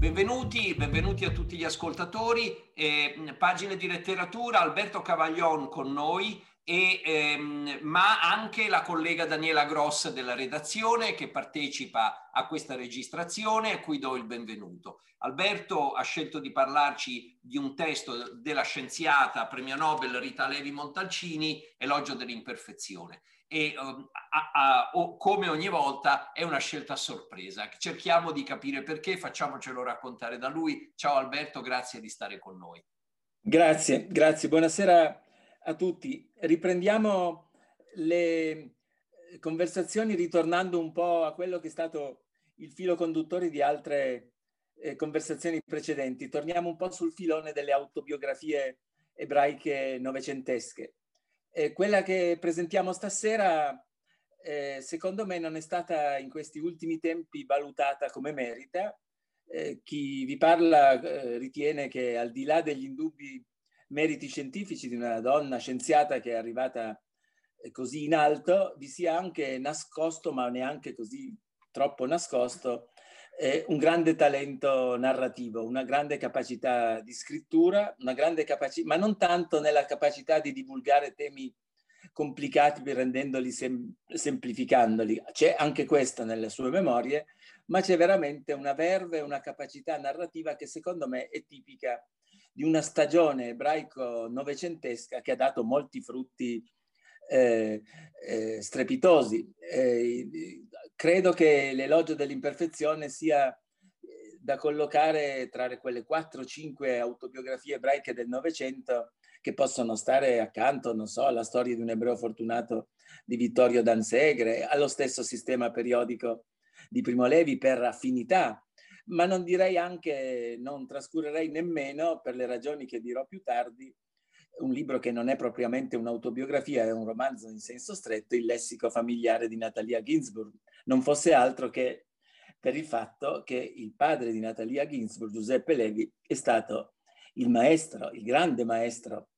Benvenuti, benvenuti a tutti gli ascoltatori. Eh, pagine di letteratura, Alberto Cavaglion con noi, e, ehm, ma anche la collega Daniela Gross della redazione che partecipa a questa registrazione a cui do il benvenuto. Alberto ha scelto di parlarci di un testo della scienziata premio Nobel Rita Levi Montalcini, Elogio dell'imperfezione e um, a, a, o, come ogni volta è una scelta sorpresa. Cerchiamo di capire perché, facciamocelo raccontare da lui. Ciao Alberto, grazie di stare con noi. Grazie, grazie. Buonasera a tutti. Riprendiamo le conversazioni ritornando un po' a quello che è stato il filo conduttore di altre eh, conversazioni precedenti. Torniamo un po' sul filone delle autobiografie ebraiche novecentesche. Eh, quella che presentiamo stasera, eh, secondo me, non è stata in questi ultimi tempi valutata come merita. Eh, chi vi parla eh, ritiene che al di là degli indubbi meriti scientifici di una donna scienziata che è arrivata eh, così in alto, vi sia anche nascosto, ma neanche così troppo nascosto, un grande talento narrativo, una grande capacità di scrittura, una grande capacità, ma non tanto nella capacità di divulgare temi complicati rendendoli sem- semplificandoli. C'è anche questo nelle sue memorie, ma c'è veramente una verve, una capacità narrativa che secondo me è tipica di una stagione ebraico novecentesca che ha dato molti frutti eh, eh, strepitosi. Eh, credo che l'elogio dell'imperfezione sia eh, da collocare tra quelle 4-5 autobiografie ebraiche del Novecento che possono stare accanto, non so, alla storia di un ebreo fortunato di Vittorio Dansegre, allo stesso sistema periodico di Primo Levi per affinità, ma non direi anche, non trascurerei nemmeno, per le ragioni che dirò più tardi, un libro che non è propriamente un'autobiografia, è un romanzo in senso stretto, Il lessico familiare di Natalia Ginsburg. Non fosse altro che per il fatto che il padre di Natalia Ginsburg, Giuseppe Levi, è stato il maestro, il grande maestro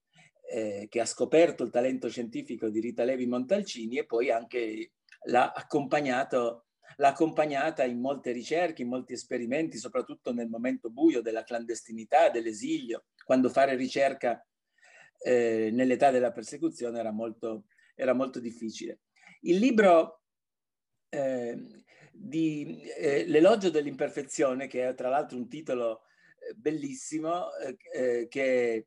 eh, che ha scoperto il talento scientifico di Rita Levi Montalcini e poi anche l'ha accompagnato l'ha accompagnata in molte ricerche, in molti esperimenti, soprattutto nel momento buio della clandestinità, dell'esilio, quando fare ricerca eh, nell'età della persecuzione era molto, era molto difficile. Il libro eh, di eh, L'elogio dell'imperfezione, che è tra l'altro un titolo eh, bellissimo, eh, che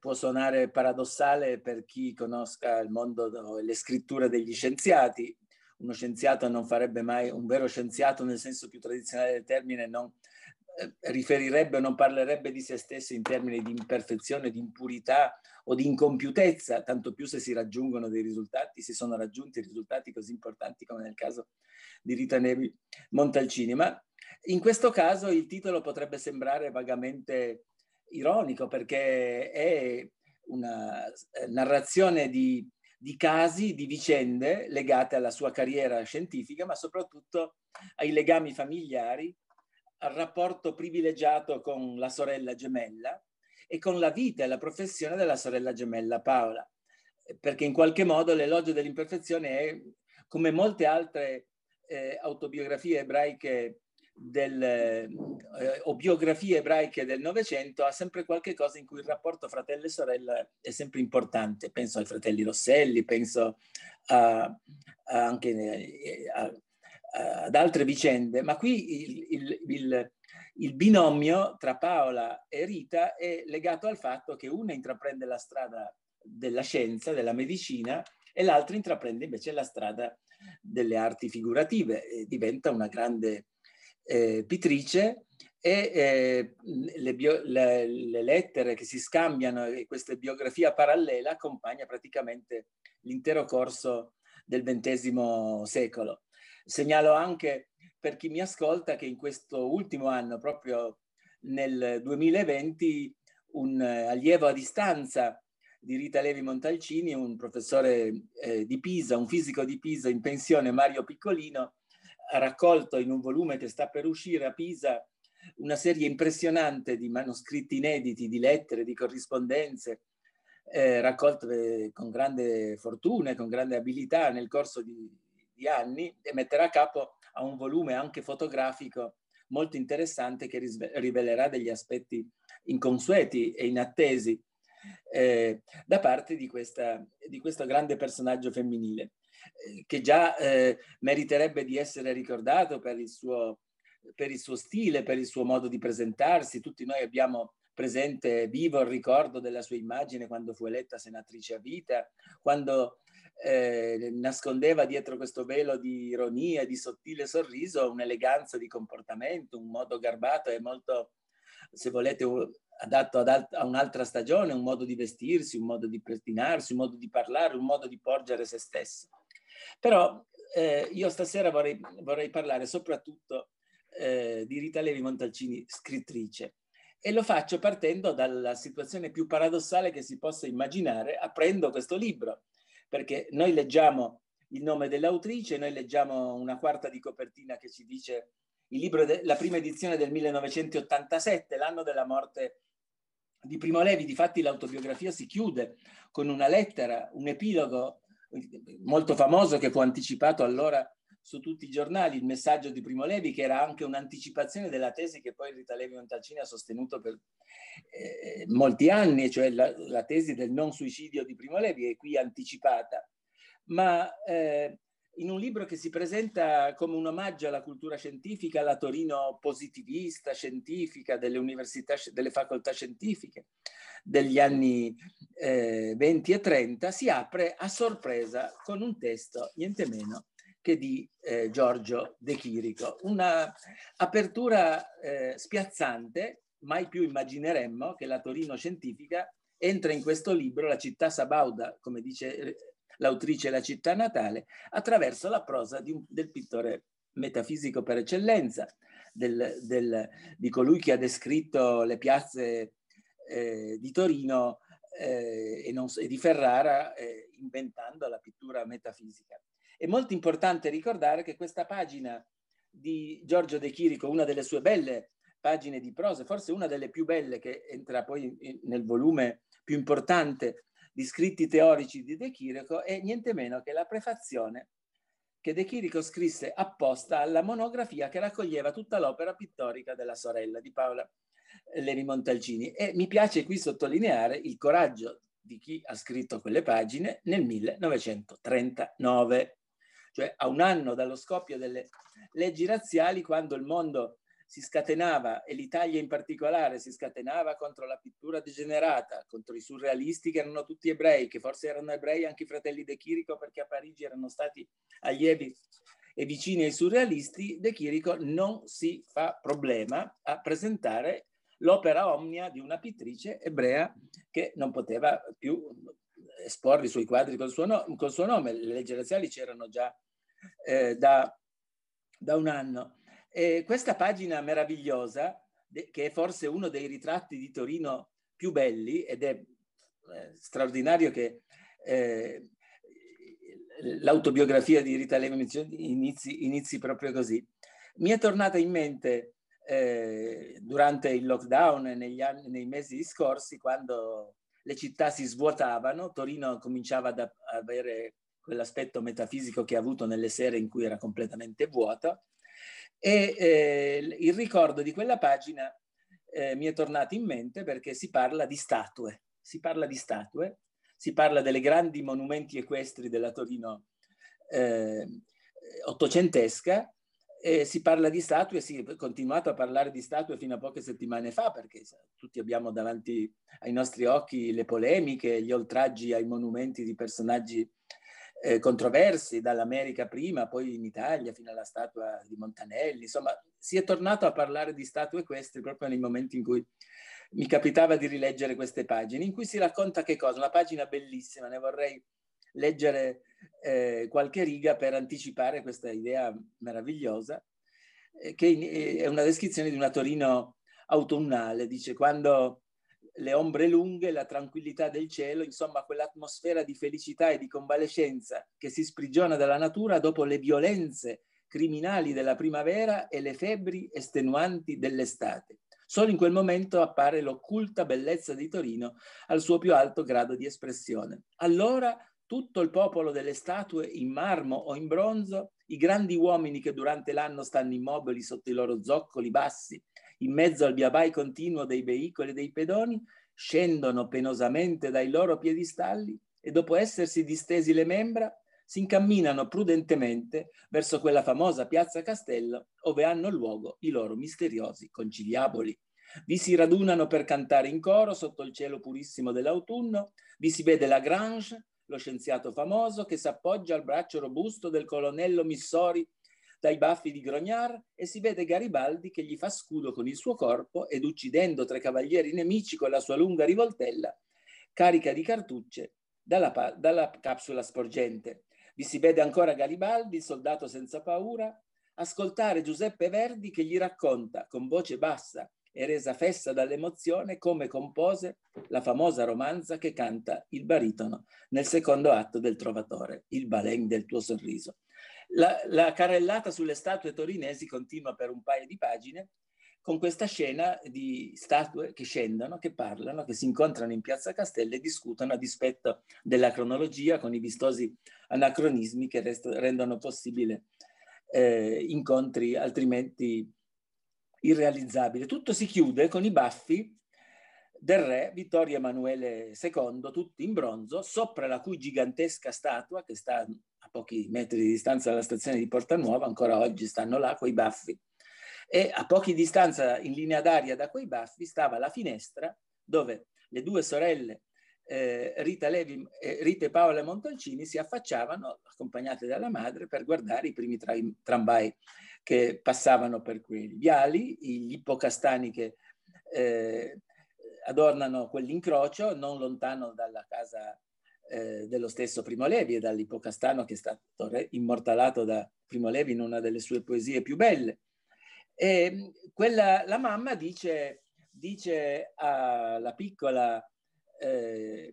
può suonare paradossale per chi conosca il mondo e le scritture degli scienziati. Uno scienziato non farebbe mai, un vero scienziato nel senso più tradizionale del termine, non riferirebbe o non parlerebbe di se stesso in termini di imperfezione, di impurità o di incompiutezza, tanto più se si raggiungono dei risultati, si sono raggiunti risultati così importanti come nel caso di Rita Nevi Montalcini. Ma in questo caso il titolo potrebbe sembrare vagamente ironico perché è una eh, narrazione di, di casi, di vicende legate alla sua carriera scientifica, ma soprattutto ai legami familiari, al rapporto privilegiato con la sorella gemella e con la vita e la professione della sorella gemella Paola, perché in qualche modo l'elogio dell'imperfezione è, come molte altre eh, autobiografie ebraiche del, eh, o biografie ebraiche del Novecento ha sempre qualche cosa in cui il rapporto fratello e sorella è sempre importante. Penso ai fratelli Rosselli, penso a, a anche eh, a, ad altre vicende, ma qui il, il, il, il, binomio tra Paola e Rita è legato al fatto che una intraprende la strada della scienza, della medicina, e l'altra intraprende invece la strada delle arti figurative diventa una grande eh, pittrice e eh, le, bio, le, le, lettere che si scambiano e questa biografia parallela accompagna praticamente l'intero corso del XX secolo. Segnalo anche per chi mi ascolta che in questo ultimo anno, proprio nel 2020, un eh, allievo a distanza di Rita Levi Montalcini, un professore eh, di Pisa, un fisico di Pisa in pensione, Mario Piccolino, ha raccolto in un volume che sta per uscire a Pisa una serie impressionante di manoscritti inediti, di lettere, di corrispondenze, eh, raccolte con grande fortuna e con grande abilità nel corso di, di anni e metterà a capo a un volume anche fotografico molto interessante che rivelerà degli aspetti inconsueti e inattesi eh, da parte di, questa, di, questo grande personaggio femminile, eh, che già eh, meriterebbe di essere ricordato per il, suo, per il suo stile, per il suo modo di presentarsi. Tutti noi abbiamo presente vivo il ricordo della sua immagine quando fu eletta senatrice a vita, quando eh, nascondeva dietro questo velo di ironia di sottile sorriso un'eleganza di comportamento, un modo garbato e molto, se volete, adatto ad alt- a un'altra stagione, un modo di vestirsi, un modo di pettinarsi, un modo di parlare, un modo di porgere se stesso. Però eh, io stasera vorrei, vorrei parlare soprattutto eh, di Rita Levi Montalcini, scrittrice. E lo faccio partendo dalla situazione più paradossale che si possa immaginare, aprendo questo libro, perché noi leggiamo il nome dell'autrice, noi leggiamo una quarta di copertina che ci dice il libro, de- la prima edizione del 1987, l'anno della morte di Primo Levi. Difatti l'autobiografia si chiude con una lettera, un epilogo molto famoso che fu anticipato allora su tutti i giornali, il messaggio di Primo Levi, che era anche un'anticipazione della tesi che poi Rita Levi Montalcini ha sostenuto per eh, molti anni, cioè la, la, tesi del non suicidio di Primo Levi è qui anticipata. Ma eh, in un libro che si presenta come un omaggio alla cultura scientifica, alla Torino positivista, scientifica, delle università, delle facoltà scientifiche degli anni eh, 20 e 30, si apre a sorpresa con un testo niente meno che di eh, Giorgio De Chirico. Una apertura eh, spiazzante, mai più immagineremmo che la Torino scientifica entra in questo libro, la città sabauda, come dice l'autrice La città natale, attraverso la prosa un, del pittore metafisico per eccellenza, del, del, di colui che ha descritto le piazze eh, di Torino eh, e, non, e, di Ferrara eh, inventando la pittura metafisica. È molto importante ricordare che questa pagina di Giorgio De Chirico, una delle sue belle pagine di prosa, forse una delle più belle che entra poi nel volume più importante di scritti teorici di De Chirico è niente meno che la prefazione che De Chirico scrisse apposta alla monografia che raccoglieva tutta l'opera pittorica della sorella di Paola Levi Montalcini. E mi piace qui sottolineare il coraggio di chi ha scritto quelle pagine nel 1939, cioè a un anno dallo scoppio delle leggi razziali, quando il mondo si scatenava, e l'Italia in particolare si scatenava contro la pittura degenerata, contro i surrealisti che erano tutti ebrei, che forse erano ebrei anche i fratelli De Chirico perché a Parigi erano stati allievi e vicini ai surrealisti, De Chirico non si fa problema a presentare l'opera omnia di una pittrice ebrea che non poteva più esporre i suoi quadri col suo, no, col suo nome. Le leggi razziali c'erano già eh, da, da un anno. E questa pagina meravigliosa, che è forse uno dei ritratti di Torino più belli, ed è eh, straordinario che eh, l'autobiografia di Rita Levi inizi, inizi, proprio così, mi è tornata in mente eh, durante il lockdown negli anni, nei mesi scorsi, quando le città si svuotavano, Torino cominciava ad avere quell'aspetto metafisico che ha avuto nelle sere in cui era completamente vuota, e eh, il ricordo di quella pagina eh, mi è tornato in mente perché si parla di statue, si parla di statue, si parla delle grandi monumenti equestri della Torino eh, ottocentesca e si parla di statue, si è continuato a parlare di statue fino a poche settimane fa perché tutti abbiamo davanti ai nostri occhi le polemiche, gli oltraggi ai monumenti di personaggi eh, controversi, dall'America prima, poi in Italia, fino alla statua di Montanelli. Insomma, si è tornato a parlare di statue queste proprio nei momenti in cui mi capitava di rileggere queste pagine, in cui si racconta che cosa? Una pagina bellissima, ne vorrei leggere eh, qualche riga per anticipare questa idea meravigliosa, eh, che è una descrizione di una Torino autunnale, dice quando le ombre lunghe, la tranquillità del cielo, insomma quell'atmosfera di felicità e di convalescenza che si sprigiona dalla natura dopo le violenze criminali della primavera e le febbri estenuanti dell'estate. Solo in quel momento appare l'occulta bellezza di Torino al suo più alto grado di espressione. Allora tutto il popolo delle statue in marmo o in bronzo, i grandi uomini che durante l'anno stanno immobili sotto i loro zoccoli bassi, in mezzo al viabai continuo dei veicoli e dei pedoni, scendono penosamente dai loro piedistalli e dopo essersi distesi le membra, si incamminano prudentemente verso quella famosa piazza Castello dove hanno luogo i loro misteriosi conciliaboli. Vi si radunano per cantare in coro sotto il cielo purissimo dell'autunno, vi si vede la Grange, lo scienziato famoso che si appoggia al braccio robusto del colonnello Missori dai baffi di Grognard e si vede Garibaldi che gli fa scudo con il suo corpo ed uccidendo tre cavalieri nemici con la sua lunga rivoltella, carica di cartucce dalla, dalla capsula sporgente. Vi si vede ancora Garibaldi, soldato senza paura, ascoltare Giuseppe Verdi che gli racconta con voce bassa e resa fessa dall'emozione come compose la famosa romanza che canta il baritono nel secondo atto del Trovatore, il balen del tuo sorriso. La, la carrellata sulle statue torinesi continua per un paio di pagine con questa scena di statue che scendono, che parlano, che si incontrano in piazza Castello e discutono a dispetto della cronologia con i vistosi anacronismi che resto, rendono possibile eh, incontri altrimenti irrealizzabile. Tutto si chiude con i baffi del re Vittorio Emanuele II, tutti in bronzo, sopra la cui gigantesca statua, che sta a pochi metri di distanza dalla stazione di Porta Nuova, ancora oggi stanno là quei baffi, e a pochi distanza in linea d'aria da quei baffi stava la finestra dove le due sorelle eh, Rita, Levi, eh, Rita e Paola Montalcini si affacciavano accompagnate dalla madre per guardare i primi tra- tramvai che passavano per quei viali, gli ippocastani che eh, adornano quell'incrocio non lontano dalla casa eh, dello stesso Primo Levi e dall'ippocastano che è stato immortalato da Primo Levi in una delle sue poesie più belle. E quella, la mamma dice, dice alla piccola eh,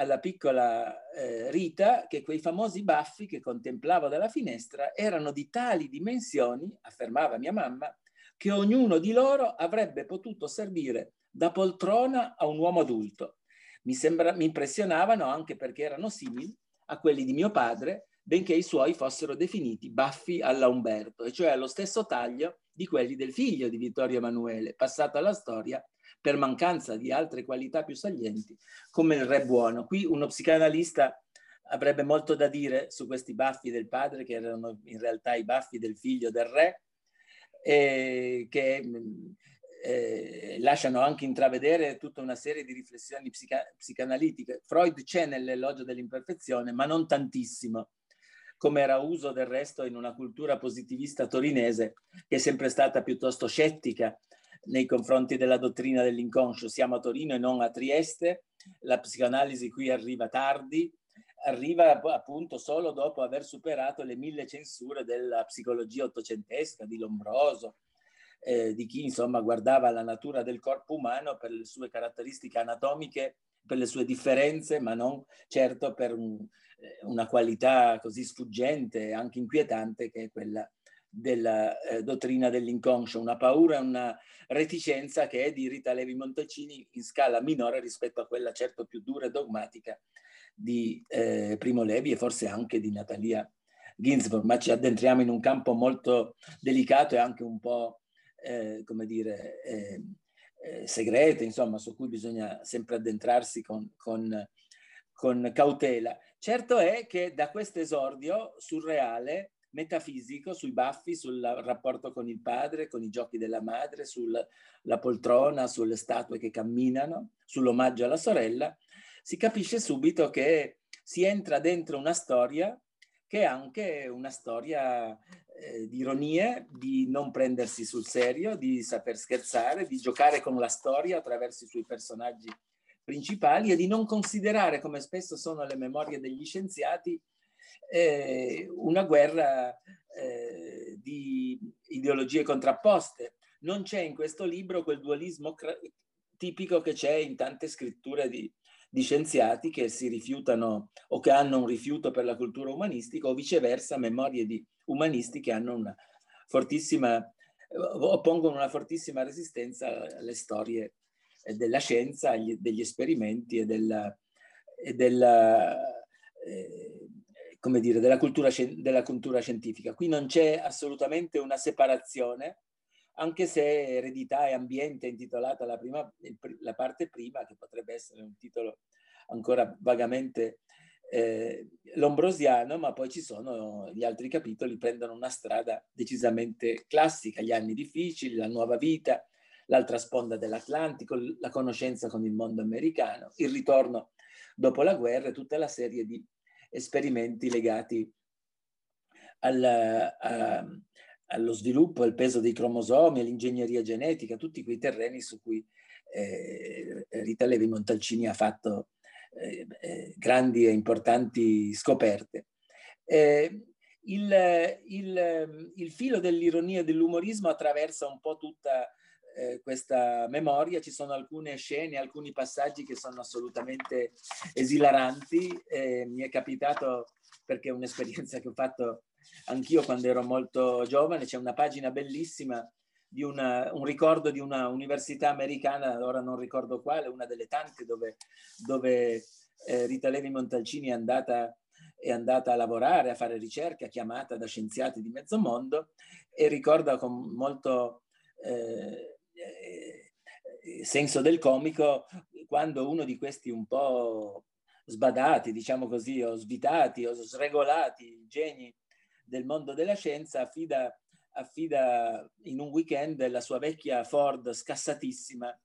alla piccola eh, Rita che quei famosi baffi che contemplavo dalla finestra erano di tali dimensioni, affermava mia mamma, che ognuno di loro avrebbe potuto servire da poltrona a un uomo adulto. Mi, sembra, mi impressionavano anche perché erano simili a quelli di mio padre, benché i suoi fossero definiti baffi alla Umberto, e cioè allo stesso taglio di quelli del figlio di Vittorio Emanuele, passato alla storia per mancanza di altre qualità più salienti, come il re buono. Qui uno psicanalista avrebbe molto da dire su questi baffi del padre, che erano in realtà i baffi del figlio del re, e che eh, lasciano anche intravedere tutta una serie di riflessioni psica- psicanalitiche. Freud c'è nell'elogio dell'imperfezione, ma non tantissimo, come era uso del resto in una cultura positivista torinese che è sempre stata piuttosto scettica nei confronti della dottrina dell'inconscio. Siamo a Torino e non a Trieste, la psicoanalisi qui arriva tardi, arriva appunto solo dopo aver superato le mille censure della psicologia ottocentesca, di Lombroso, eh, di chi insomma guardava la natura del corpo umano per le sue caratteristiche anatomiche, per le sue differenze, ma non certo per un, eh, una qualità così sfuggente e anche inquietante che è quella della eh, dottrina dell'inconscio, una paura e una reticenza che è di Rita Levi Montalcini in scala minore rispetto a quella certo più dura e dogmatica di eh, Primo Levi e forse anche di Natalia Ginsburg, ma ci addentriamo in un campo molto delicato e anche un po', eh, come dire, eh, eh, segreto, insomma, su cui bisogna sempre addentrarsi con, con, con cautela. Certo è che da questo esordio surreale metafisico sui baffi, sul rapporto con il padre, con i giochi della madre, sulla poltrona, sulle statue che camminano, sull'omaggio alla sorella, si capisce subito che si entra dentro una storia che è anche una storia eh, di ironie, di non prendersi sul serio, di saper scherzare, di giocare con la storia attraverso i suoi personaggi principali e di non considerare, come spesso sono le memorie degli scienziati, eh, una guerra eh, di ideologie contrapposte. Non c'è in questo libro quel dualismo tipico che c'è in tante scritture di, di scienziati che si rifiutano o che hanno un rifiuto per la cultura umanistica o viceversa memorie di umanisti che hanno una fortissima oppongono una fortissima resistenza alle storie della scienza, degli esperimenti e della, e della eh, come dire, della cultura, della cultura scientifica. Qui non c'è assolutamente una separazione, anche se eredità e ambiente è intitolata la, prima, la parte prima, che potrebbe essere un titolo ancora vagamente eh, lombrosiano, ma poi ci sono gli altri capitoli, prendono una strada decisamente classica, gli anni difficili, la nuova vita, l'altra sponda dell'Atlantico, la conoscenza con il mondo americano, il ritorno dopo la guerra e tutta la serie di esperimenti legati al, a, allo sviluppo, al peso dei cromosomi, all'ingegneria genetica, tutti quei terreni su cui eh, Rita Levi Montalcini ha fatto eh, eh, grandi e importanti scoperte. Eh, il, il, il, filo dell'ironia e dell'umorismo attraversa un po' tutta eh, questa memoria, ci sono alcune scene, alcuni passaggi che sono assolutamente esilaranti. Mi è capitato, perché è un'esperienza che ho fatto anch'io quando ero molto giovane, c'è una pagina bellissima di una, un ricordo di una università americana, ora non ricordo quale, una delle tante dove, dove eh, Rita Levi Montalcini è andata, è andata a lavorare, a fare ricerca, chiamata da scienziati di mezzo mondo e ricorda con molto eh, eh, senso del comico quando uno di questi un po' sbadati, diciamo così, o svitati o sregolati geni del mondo della scienza affida affida in un weekend la sua vecchia Ford scassatissima.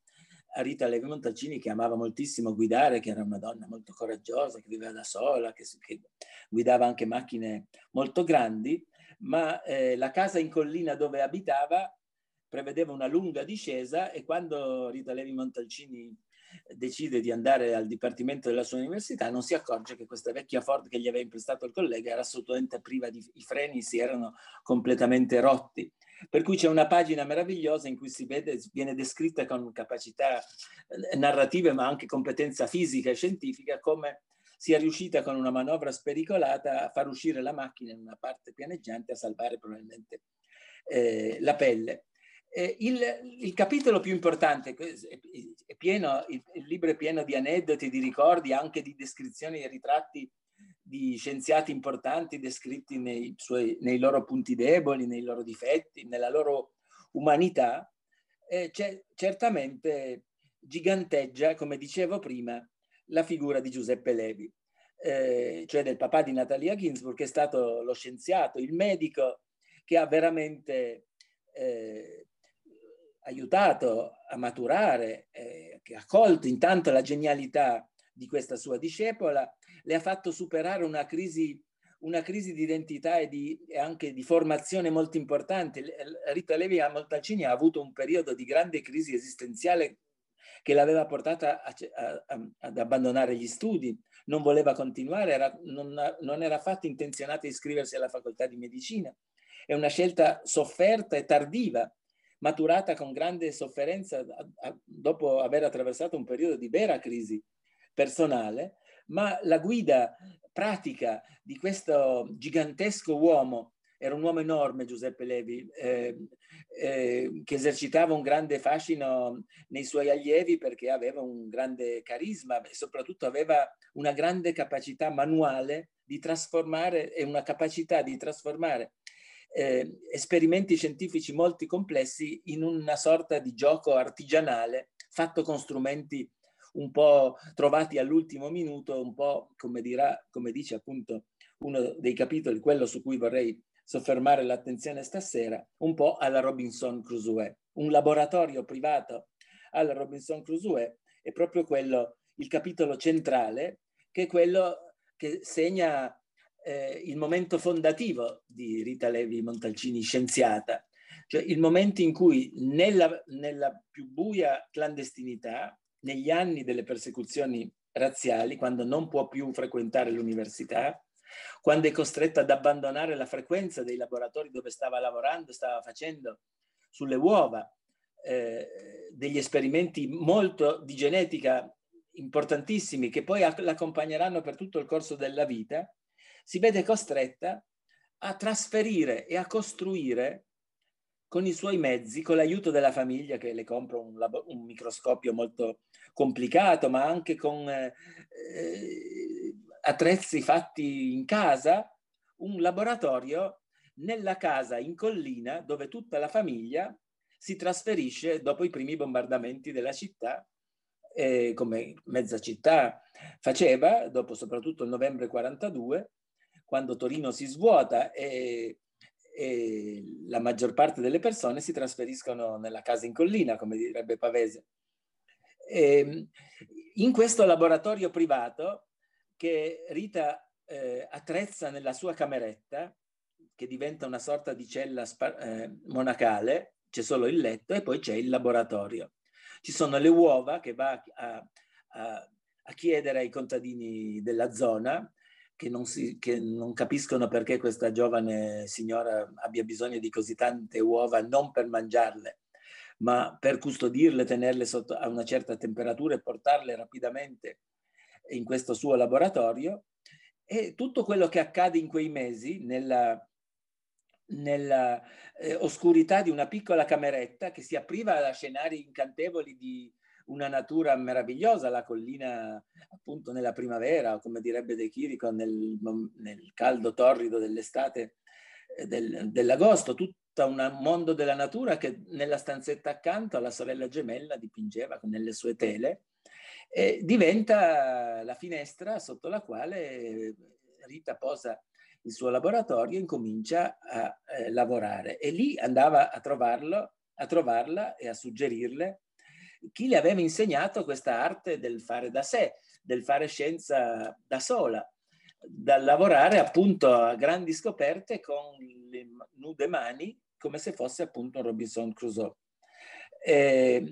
A Rita Levi Montalcini che amava moltissimo guidare, che era una donna molto coraggiosa, che viveva da sola, che, che guidava anche macchine molto grandi, ma eh, la casa in collina dove abitava prevedeva una lunga discesa e quando Rita Levi Montalcini decide di andare al dipartimento della sua università, non si accorge che questa vecchia Ford che gli aveva imprestato il collega era assolutamente priva di i freni, si erano completamente rotti. Per cui c'è una pagina meravigliosa in cui si vede, viene descritta con capacità eh, narrative ma anche competenza fisica e scientifica come sia riuscita con una manovra spericolata a far uscire la macchina in una parte pianeggiante a salvare probabilmente eh, la pelle. Eh, il, il, capitolo più importante, è pieno, il, libro è pieno di aneddoti, di ricordi, anche di descrizioni e ritratti di scienziati importanti descritti nei, suoi, nei loro punti deboli, nei loro difetti, nella loro umanità, eh, certamente giganteggia, come dicevo prima, la figura di Giuseppe Levi, eh, cioè del papà di Natalia Ginsburg, che è stato lo scienziato, il medico che ha veramente eh, aiutato a maturare, eh, che ha colto intanto la genialità di questa sua discepola, le ha fatto superare una crisi, una crisi di identità e, di, e, anche di formazione molto importante. Rita Levi a Montalcini ha avuto un periodo di grande crisi esistenziale che l'aveva portata a, a, ad abbandonare gli studi, non voleva continuare, era, non, non era affatto intenzionata a iscriversi alla facoltà di medicina. È una scelta sofferta e tardiva, maturata con grande sofferenza dopo aver attraversato un periodo di vera crisi personale, ma la guida pratica di questo gigantesco uomo, era un uomo enorme Giuseppe Levi, eh, eh, che esercitava un grande fascino nei suoi allievi perché aveva un grande carisma e soprattutto aveva una grande capacità manuale di trasformare e una capacità di trasformare eh, esperimenti scientifici molto complessi in una sorta di gioco artigianale fatto con strumenti un po' trovati all'ultimo minuto, un po' come, dirà, come dice appunto uno dei capitoli, quello su cui vorrei soffermare l'attenzione stasera, un po' alla Robinson Crusoe. Un laboratorio privato alla Robinson Crusoe è proprio quello, il capitolo centrale, che è quello che segna eh, il momento fondativo di Rita Levi Montalcini, scienziata, cioè il momento in cui nella, nella più buia clandestinità, negli anni delle persecuzioni razziali, quando non può più frequentare l'università, quando è costretta ad abbandonare la frequenza dei laboratori dove stava lavorando, stava facendo sulle uova eh, degli esperimenti molto di genetica importantissimi che poi l'accompagneranno per tutto il corso della vita, si vede costretta a trasferire e a costruire con i suoi mezzi, con l'aiuto della famiglia che le compra un, un microscopio molto complicato, ma anche con, eh, attrezzi fatti in casa, un laboratorio nella casa in collina dove tutta la famiglia si trasferisce dopo i primi bombardamenti della città, eh, come mezza città faceva, dopo soprattutto il novembre 42, quando Torino si svuota e, e la maggior parte delle persone si trasferiscono nella casa in collina, come direbbe Pavese. E, ehm, in questo laboratorio privato che Rita eh, attrezza nella sua cameretta, che diventa una sorta di cella eh, monacale, c'è solo il letto e poi c'è il laboratorio. Ci sono le uova che va a, a, a chiedere ai contadini della zona che non, si, che non, capiscono perché questa giovane signora abbia bisogno di così tante uova, non per mangiarle, ma per custodirle, tenerle sotto, a una certa temperatura e portarle rapidamente in questo suo laboratorio. E tutto quello che accade in quei mesi nella, nella eh, oscurità di una piccola cameretta che si apriva da scenari incantevoli di una natura meravigliosa, la collina appunto nella primavera, come direbbe De Chirico, nel, nel caldo torrido dell'estate eh, del, dell'agosto, tutto un mondo della natura che nella stanzetta accanto alla sorella gemella dipingeva nelle sue tele, e diventa la finestra sotto la quale Rita posa il suo laboratorio e incomincia a eh, lavorare. E lì andava a, trovarlo, a trovarla e a suggerirle chi le aveva insegnato questa arte del fare da sé, del fare scienza da sola, da lavorare appunto a grandi scoperte con le nude mani come se fosse appunto un Robinson Crusoe. Eh,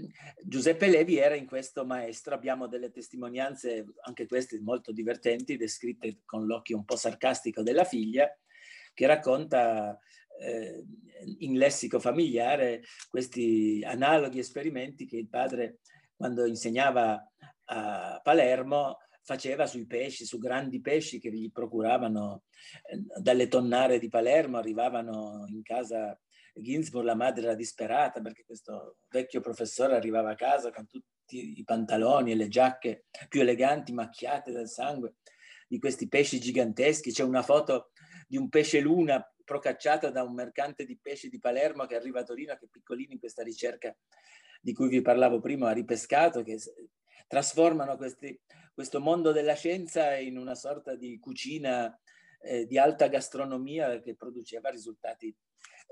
Giuseppe Levi era in questo maestro, abbiamo delle testimonianze, anche queste molto divertenti, descritte con l'occhio un po' sarcastico della figlia, che racconta eh, in lessico familiare questi analoghi esperimenti che il padre, quando insegnava a Palermo, faceva sui pesci, su grandi pesci che gli procuravano eh, dalle tonnare di Palermo, arrivavano in casa Ginsburg, la madre era disperata perché questo vecchio professore arrivava a casa con tutti i pantaloni e le giacche più eleganti macchiate dal sangue di questi pesci giganteschi. C'è una foto di un pesce luna procacciato da un mercante di pesci di Palermo che arriva a Torino, che è piccolino in questa ricerca di cui vi parlavo prima, ha ripescato, che trasformano questi, questo mondo della scienza in una sorta di cucina eh, di alta gastronomia che produceva risultati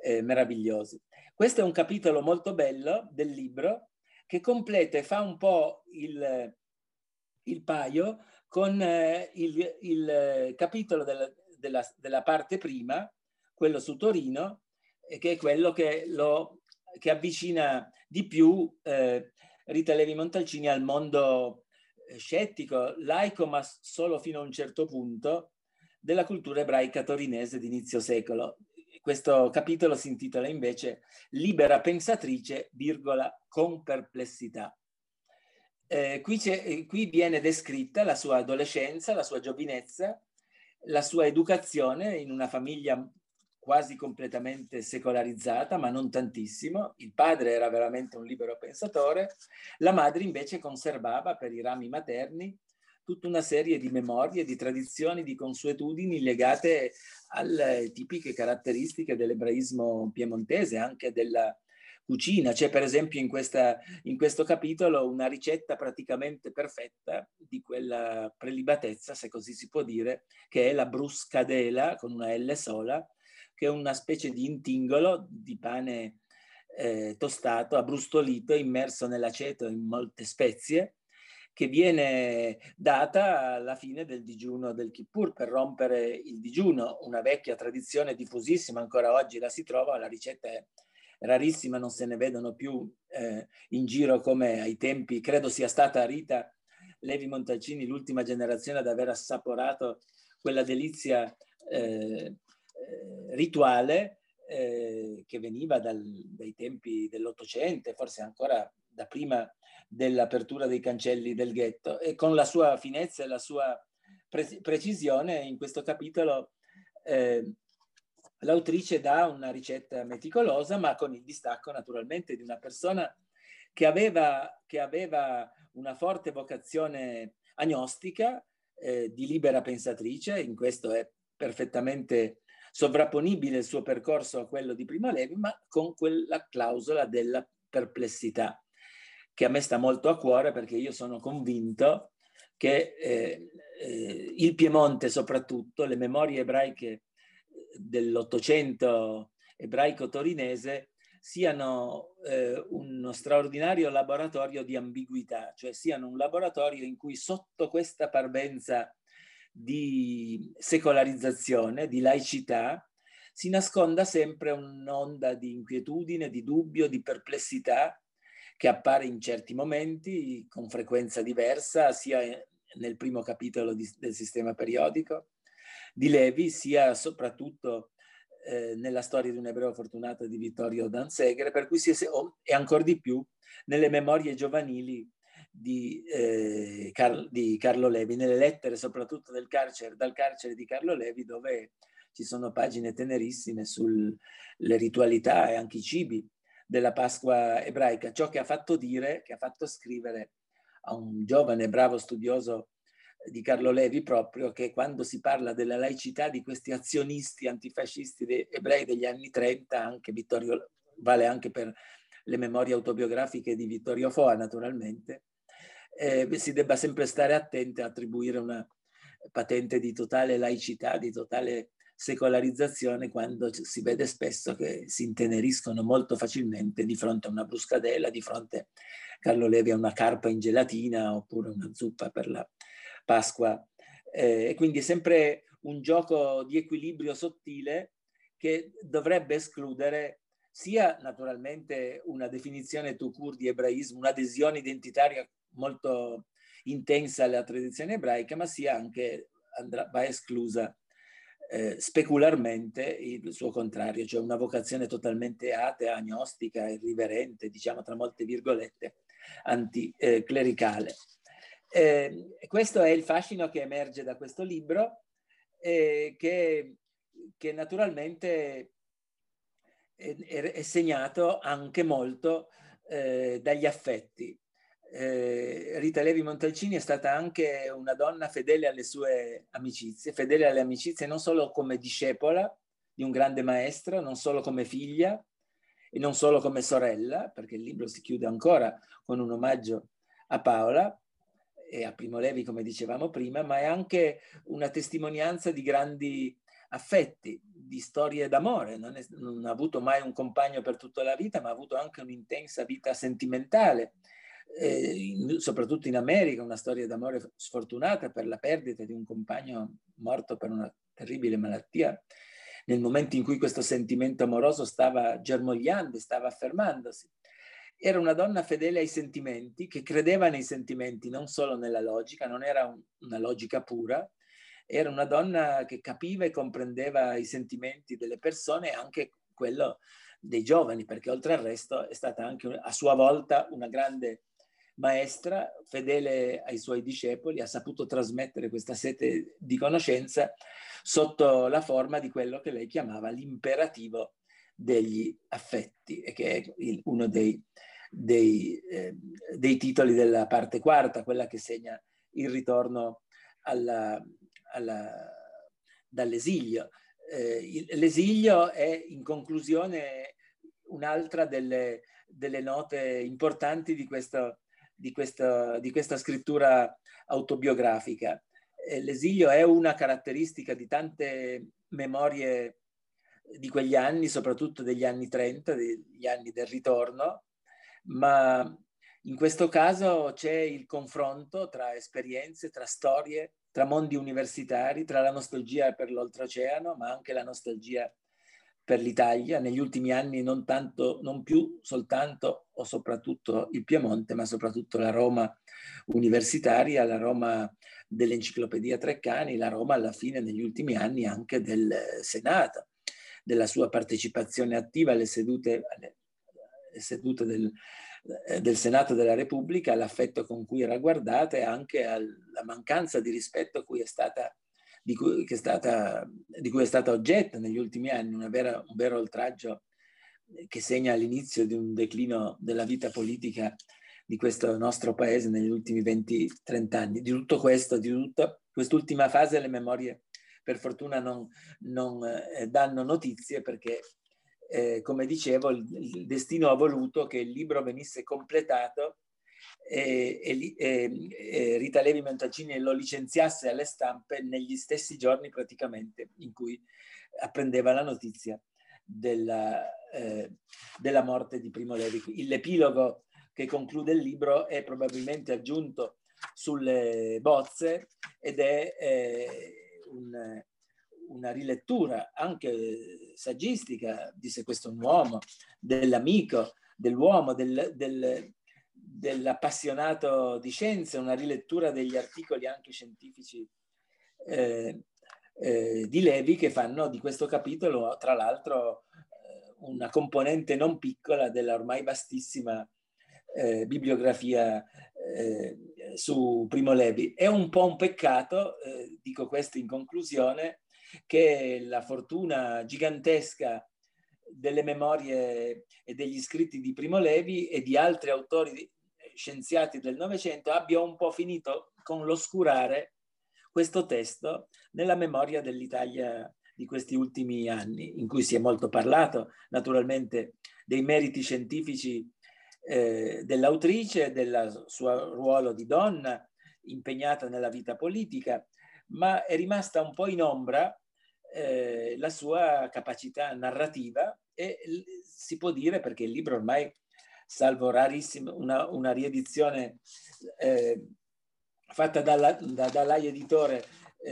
eh, meravigliosi. Questo è un capitolo molto bello del libro che completa e fa un po' il, il paio con eh, il, il, capitolo della, della, della, parte prima, quello su Torino, eh, che è quello che, lo, che avvicina di più eh, Rita Levi Montalcini al mondo eh, scettico, laico, ma solo fino a un certo punto, della cultura ebraica torinese di inizio secolo questo capitolo si intitola invece Libera pensatrice, virgola, con perplessità. Eh, qui, eh, qui, viene descritta la sua adolescenza, la sua giovinezza, la sua educazione in una famiglia quasi completamente secolarizzata, ma non tantissimo. Il padre era veramente un libero pensatore, la madre invece conservava per i rami materni tutta una serie di memorie, di tradizioni, di consuetudini legate alle tipiche caratteristiche dell'ebraismo piemontese, anche della cucina. C'è per esempio in, questa, in questo capitolo una ricetta praticamente perfetta di quella prelibatezza, se così si può dire, che è la bruscadela con una L sola, che è una specie di intingolo di pane eh, tostato, abbrustolito, immerso nell'aceto in molte spezie, che viene data alla fine del digiuno del Kippur per rompere il digiuno, una vecchia tradizione diffusissima, ancora oggi la si trova, la ricetta è rarissima, non se ne vedono più eh, in giro come ai tempi, credo sia stata Rita Levi Montalcini l'ultima generazione ad aver assaporato quella delizia eh, eh rituale eh, che veniva dal, dai tempi dell'Ottocento, forse ancora da prima dell'apertura dei cancelli del ghetto. E con la sua finezza e la sua pre- precisione in questo capitolo eh, l'autrice dà una ricetta meticolosa ma con il distacco naturalmente di una persona che aveva, che aveva una forte vocazione agnostica eh, di libera pensatrice, in questo è perfettamente sovrapponibile il suo percorso a quello di Prima Levi, ma con quella clausola della perplessità, che a me sta molto a cuore perché io sono convinto che eh, eh, il Piemonte soprattutto, le memorie ebraiche dell'Ottocento ebraico-torinese siano eh, uno straordinario laboratorio di ambiguità, cioè siano un laboratorio in cui sotto questa parvenza di secolarizzazione, di laicità, si nasconda sempre un'onda di inquietudine, di dubbio, di perplessità che appare in certi momenti con frequenza diversa, sia nel primo capitolo di, del sistema periodico di Levi, sia soprattutto eh, nella storia di un ebreo fortunato di Vittorio Danzegre, per cui si è, e ancora di più nelle memorie giovanili di, eh, Car- di, Carlo Levi, nelle lettere soprattutto del carcere, dal carcere di Carlo Levi, dove ci sono pagine tenerissime sulle ritualità e anche i cibi della Pasqua ebraica, ciò che ha fatto dire, che ha fatto scrivere a un giovane bravo studioso di Carlo Levi proprio che quando si parla della laicità di questi azionisti antifascisti de- ebrei degli anni 30, anche Vittorio, vale anche per le memorie autobiografiche di Vittorio Foa naturalmente, eh, si debba sempre stare attenti a attribuire una patente di totale laicità, di totale secolarizzazione quando si vede spesso che si inteneriscono molto facilmente di fronte a una bruscadella, di fronte Carlo Levi a una carpa in gelatina oppure una zuppa per la Pasqua. Eh, quindi è sempre un gioco di equilibrio sottile che dovrebbe escludere sia naturalmente una definizione tout court di ebraismo, un'adesione identitaria molto intensa alla tradizione ebraica, ma sia anche andrà, va esclusa eh, specularmente il suo contrario, cioè una vocazione totalmente atea, agnostica, irriverente, diciamo tra molte virgolette, anticlericale. Eh, questo è il fascino che emerge da questo libro, eh, che, che, naturalmente è, è, segnato anche molto eh, dagli affetti. Eh, Rita Levi Montalcini è stata anche una donna fedele alle sue amicizie, fedele alle amicizie non solo come discepola di un grande maestro, non solo come figlia e non solo come sorella, perché il libro si chiude ancora con un omaggio a Paola, e a Primo Levi, come dicevamo prima, ma è anche una testimonianza di grandi affetti, di storie d'amore. Non, è, non, ha avuto mai un compagno per tutta la vita, ma ha avuto anche un'intensa vita sentimentale, eh, in, soprattutto in America, una storia d'amore sfortunata per la perdita di un compagno morto per una terribile malattia. Nel momento in cui questo sentimento amoroso stava germogliando, stava affermandosi. Era una donna fedele ai sentimenti, che credeva nei sentimenti, non solo nella logica, non era un, una logica pura, era una donna che capiva e comprendeva i sentimenti delle persone e anche quello dei giovani, perché oltre al resto è stata anche a sua volta una grande maestra, fedele ai suoi discepoli, ha saputo trasmettere questa sete di conoscenza sotto la forma di quello che lei chiamava l'imperativo degli affetti e che è uno dei dei, eh, dei titoli della parte quarta, quella che segna il ritorno alla, alla, dall'esilio. Eh, l'esilio è in conclusione un'altra delle, delle note importanti di, questo, di, questo, di questa scrittura autobiografica. Eh, l'esilio è una caratteristica di tante memorie di quegli anni, soprattutto degli anni 30, degli anni del ritorno, ma in questo caso c'è il confronto tra esperienze, tra storie, tra mondi universitari, tra la nostalgia per l'oltreoceano, ma anche la nostalgia per l'Italia. Negli ultimi anni non, tanto, non più soltanto o soprattutto il Piemonte, ma soprattutto la Roma universitaria, la Roma dell'Enciclopedia Treccani, la Roma alla fine negli ultimi anni anche del Senato, della sua partecipazione attiva alle sedute, alle sedute del, eh, del Senato della Repubblica, l'affetto con cui era guardata e anche alla mancanza di rispetto cui stata, di, cui, è stata, di, cui, è stata, oggetto negli ultimi anni, vera, un vero oltraggio che segna l'inizio di un declino della vita politica di questo nostro paese negli ultimi 20-30 anni. Di tutto questo, di tutta quest'ultima fase, le memorie per fortuna non, non eh, danno notizie perché, eh, come dicevo, il, il, destino ha voluto che il libro venisse completato e, e, e Rita Levi Montalcini lo licenziasse alle stampe negli stessi giorni praticamente in cui apprendeva la notizia della, eh, della morte di Primo Levi. L'epilogo che conclude il libro è probabilmente aggiunto sulle bozze ed è eh, un, una rilettura anche saggistica, disse questo un uomo, dell'amico, dell'uomo, del, del, dell'appassionato di scienze, una rilettura degli articoli anche scientifici eh, eh, di Levi che fanno di questo capitolo, tra l'altro, eh, una componente non piccola della ormai vastissima eh, bibliografia eh, su Primo Levi. È un po' un peccato, eh, dico questo in conclusione, che la fortuna gigantesca delle memorie e degli scritti di Primo Levi e di altri autori scienziati del Novecento abbia un po' finito con l'oscurare questo testo nella memoria dell'Italia di questi ultimi anni, in cui si è molto parlato naturalmente dei meriti scientifici eh, dell'autrice, del suo ruolo di donna impegnata nella vita politica, ma è rimasta un po' in ombra eh, la sua capacità narrativa e si può dire, perché il libro ormai, salvo rarissimo, una, una riedizione eh, fatta dalla, da, dall'AI editore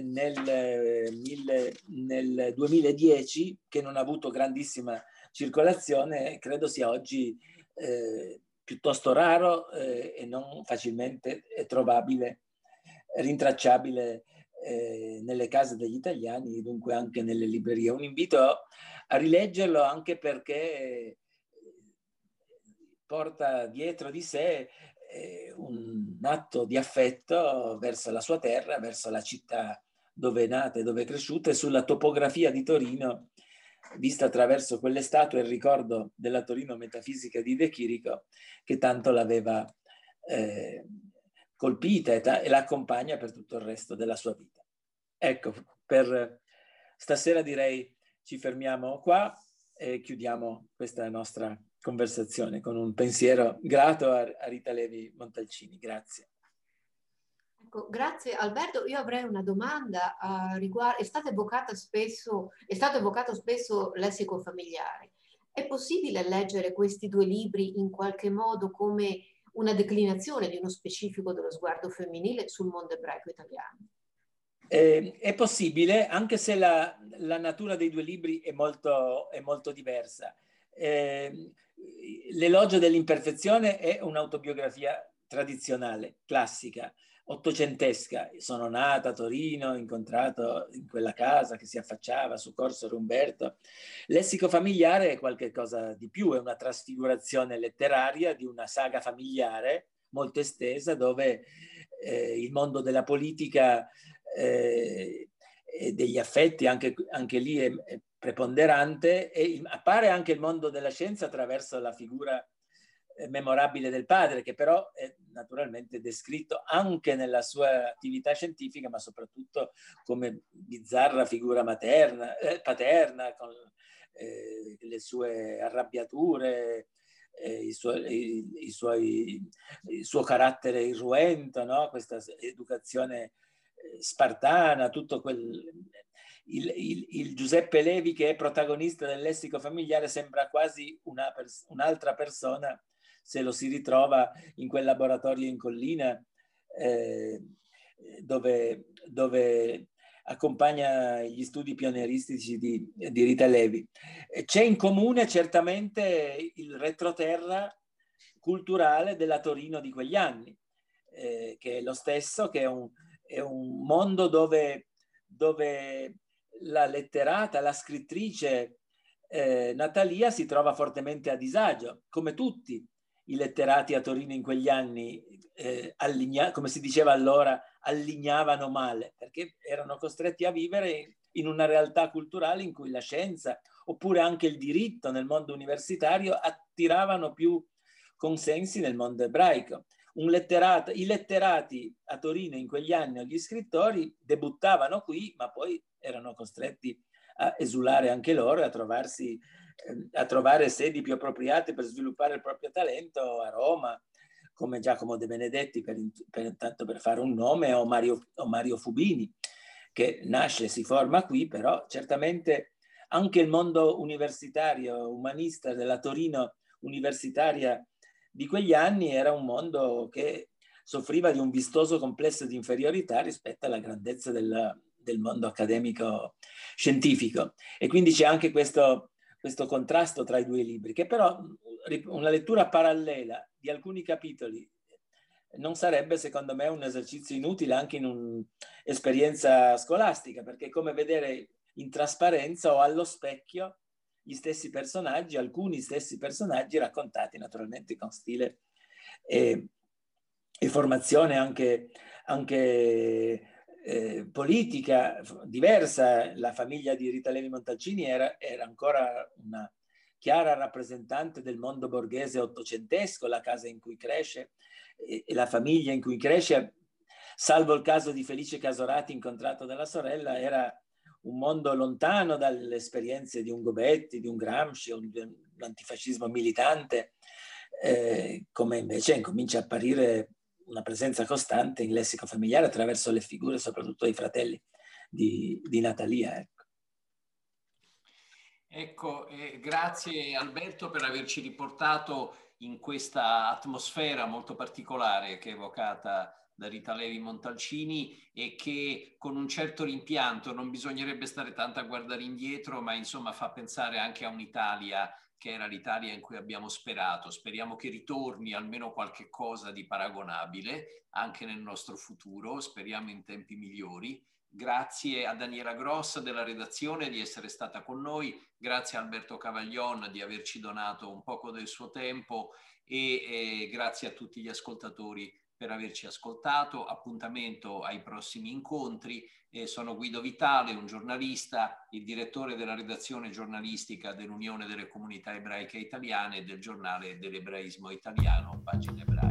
nel, mille, nel 2010, che non ha avuto grandissima circolazione, credo sia oggi eh, piuttosto raro eh, e non facilmente trovabile, rintracciabile eh, nelle case degli italiani, dunque anche nelle librerie. Un invito a rileggerlo anche perché porta dietro di sé eh, un atto di affetto verso la sua terra, verso la città dove è nata e dove è cresciuta e sulla topografia di Torino vista attraverso quelle statue il ricordo della Torino metafisica di De Chirico che tanto l'aveva eh, colpita e, ta- e l'accompagna per tutto il resto della sua vita. Ecco, per stasera direi ci fermiamo qua e chiudiamo questa nostra conversazione con un pensiero grato a, a Rita Levi Montalcini. Grazie. Ecco, grazie Alberto. Io avrei una domanda a riguardo. È stato evocato spesso, è stato evocato spesso lessico familiare. È possibile leggere questi due libri in qualche modo come una declinazione di uno specifico dello sguardo femminile sul mondo ebraico italiano? Eh, è possibile, anche se la, la, natura dei due libri è molto, è molto diversa. Eh, L'elogio dell'imperfezione è un'autobiografia tradizionale, classica ottocentesca. Sono nata a Torino, ho incontrato in quella casa che si affacciava su Corso Rumberto. Lessico familiare è qualcosa di più, è una trasfigurazione letteraria di una saga familiare molto estesa dove eh, il mondo della politica eh, e degli affetti anche, anche lì è, è preponderante e appare anche il mondo della scienza attraverso la figura eh, memorabile del padre, che però è naturalmente descritto anche nella sua attività scientifica, ma soprattutto come bizzarra figura materna, eh, paterna, con eh, le sue arrabbiature, eh, i suoi, i, i suoi, il suo carattere irruento, no? questa educazione eh, spartana, tutto quel... Il, il, il, Giuseppe Levi che è protagonista del lessico familiare sembra quasi una pers- un'altra persona se lo si ritrova in quel laboratorio in collina eh, dove, dove, accompagna gli studi pionieristici di, di Rita Levi. C'è in comune certamente il retroterra culturale della Torino di quegli anni, eh, che è lo stesso, che è un, è un mondo dove, dove la letterata, la scrittrice eh, Natalia si trova fortemente a disagio, come tutti i letterati a Torino in quegli anni, eh, alligna, come si diceva allora, allignavano male, perché erano costretti a vivere in una realtà culturale in cui la scienza oppure anche il diritto nel mondo universitario attiravano più consensi nel mondo ebraico. Letterato, I letterati a Torino in quegli anni gli scrittori debuttavano qui, ma poi erano costretti a esulare anche loro e a trovarsi ehm, a trovare sedi più appropriate per sviluppare il proprio talento a Roma, come Giacomo De Benedetti, per, per, tanto per fare un nome, o Mario, o Mario Fubini, che nasce e si forma qui, però certamente anche il mondo universitario, umanista della Torino universitaria di quegli anni era un mondo che soffriva di un vistoso complesso di inferiorità rispetto alla grandezza del, del mondo accademico scientifico. E quindi c'è anche questo, questo contrasto tra i due libri, che però una lettura parallela di alcuni capitoli non sarebbe secondo me un esercizio inutile anche in un'esperienza scolastica, perché è come vedere in trasparenza o allo specchio gli stessi personaggi, alcuni stessi personaggi raccontati naturalmente con stile e, e formazione anche, anche eh, politica diversa. La famiglia di Rita Levi Montalcini era, era ancora una chiara rappresentante del mondo borghese ottocentesco, la casa in cui cresce e, e la famiglia in cui cresce, salvo il caso di Felice Casorati incontrato dalla sorella, era un mondo lontano dalle esperienze di un Gobetti, di un Gramsci di un antifascismo militante, eh, come invece incomincia a apparire una presenza costante in lessico familiare attraverso le figure soprattutto dei fratelli di, di Natalia. Ecco, ecco eh, grazie Alberto per averci riportato in questa atmosfera molto particolare che è evocata da Rita Levi Montalcini e che con un certo rimpianto non bisognerebbe stare tanto a guardare indietro, ma insomma fa pensare anche a un'Italia che era l'Italia in cui abbiamo sperato. Speriamo che ritorni almeno qualche cosa di paragonabile anche nel nostro futuro, speriamo in tempi migliori. Grazie a Daniela Gross della redazione di essere stata con noi, grazie a Alberto Cavaglion di averci donato un poco del suo tempo e eh, grazie a tutti gli ascoltatori per averci ascoltato. Appuntamento ai prossimi incontri. Eh, sono Guido Vitale, un giornalista, il direttore della redazione giornalistica dell'Unione delle Comunità Ebraiche Italiane e del giornale dell'Ebraismo Italiano, pagina ebraica.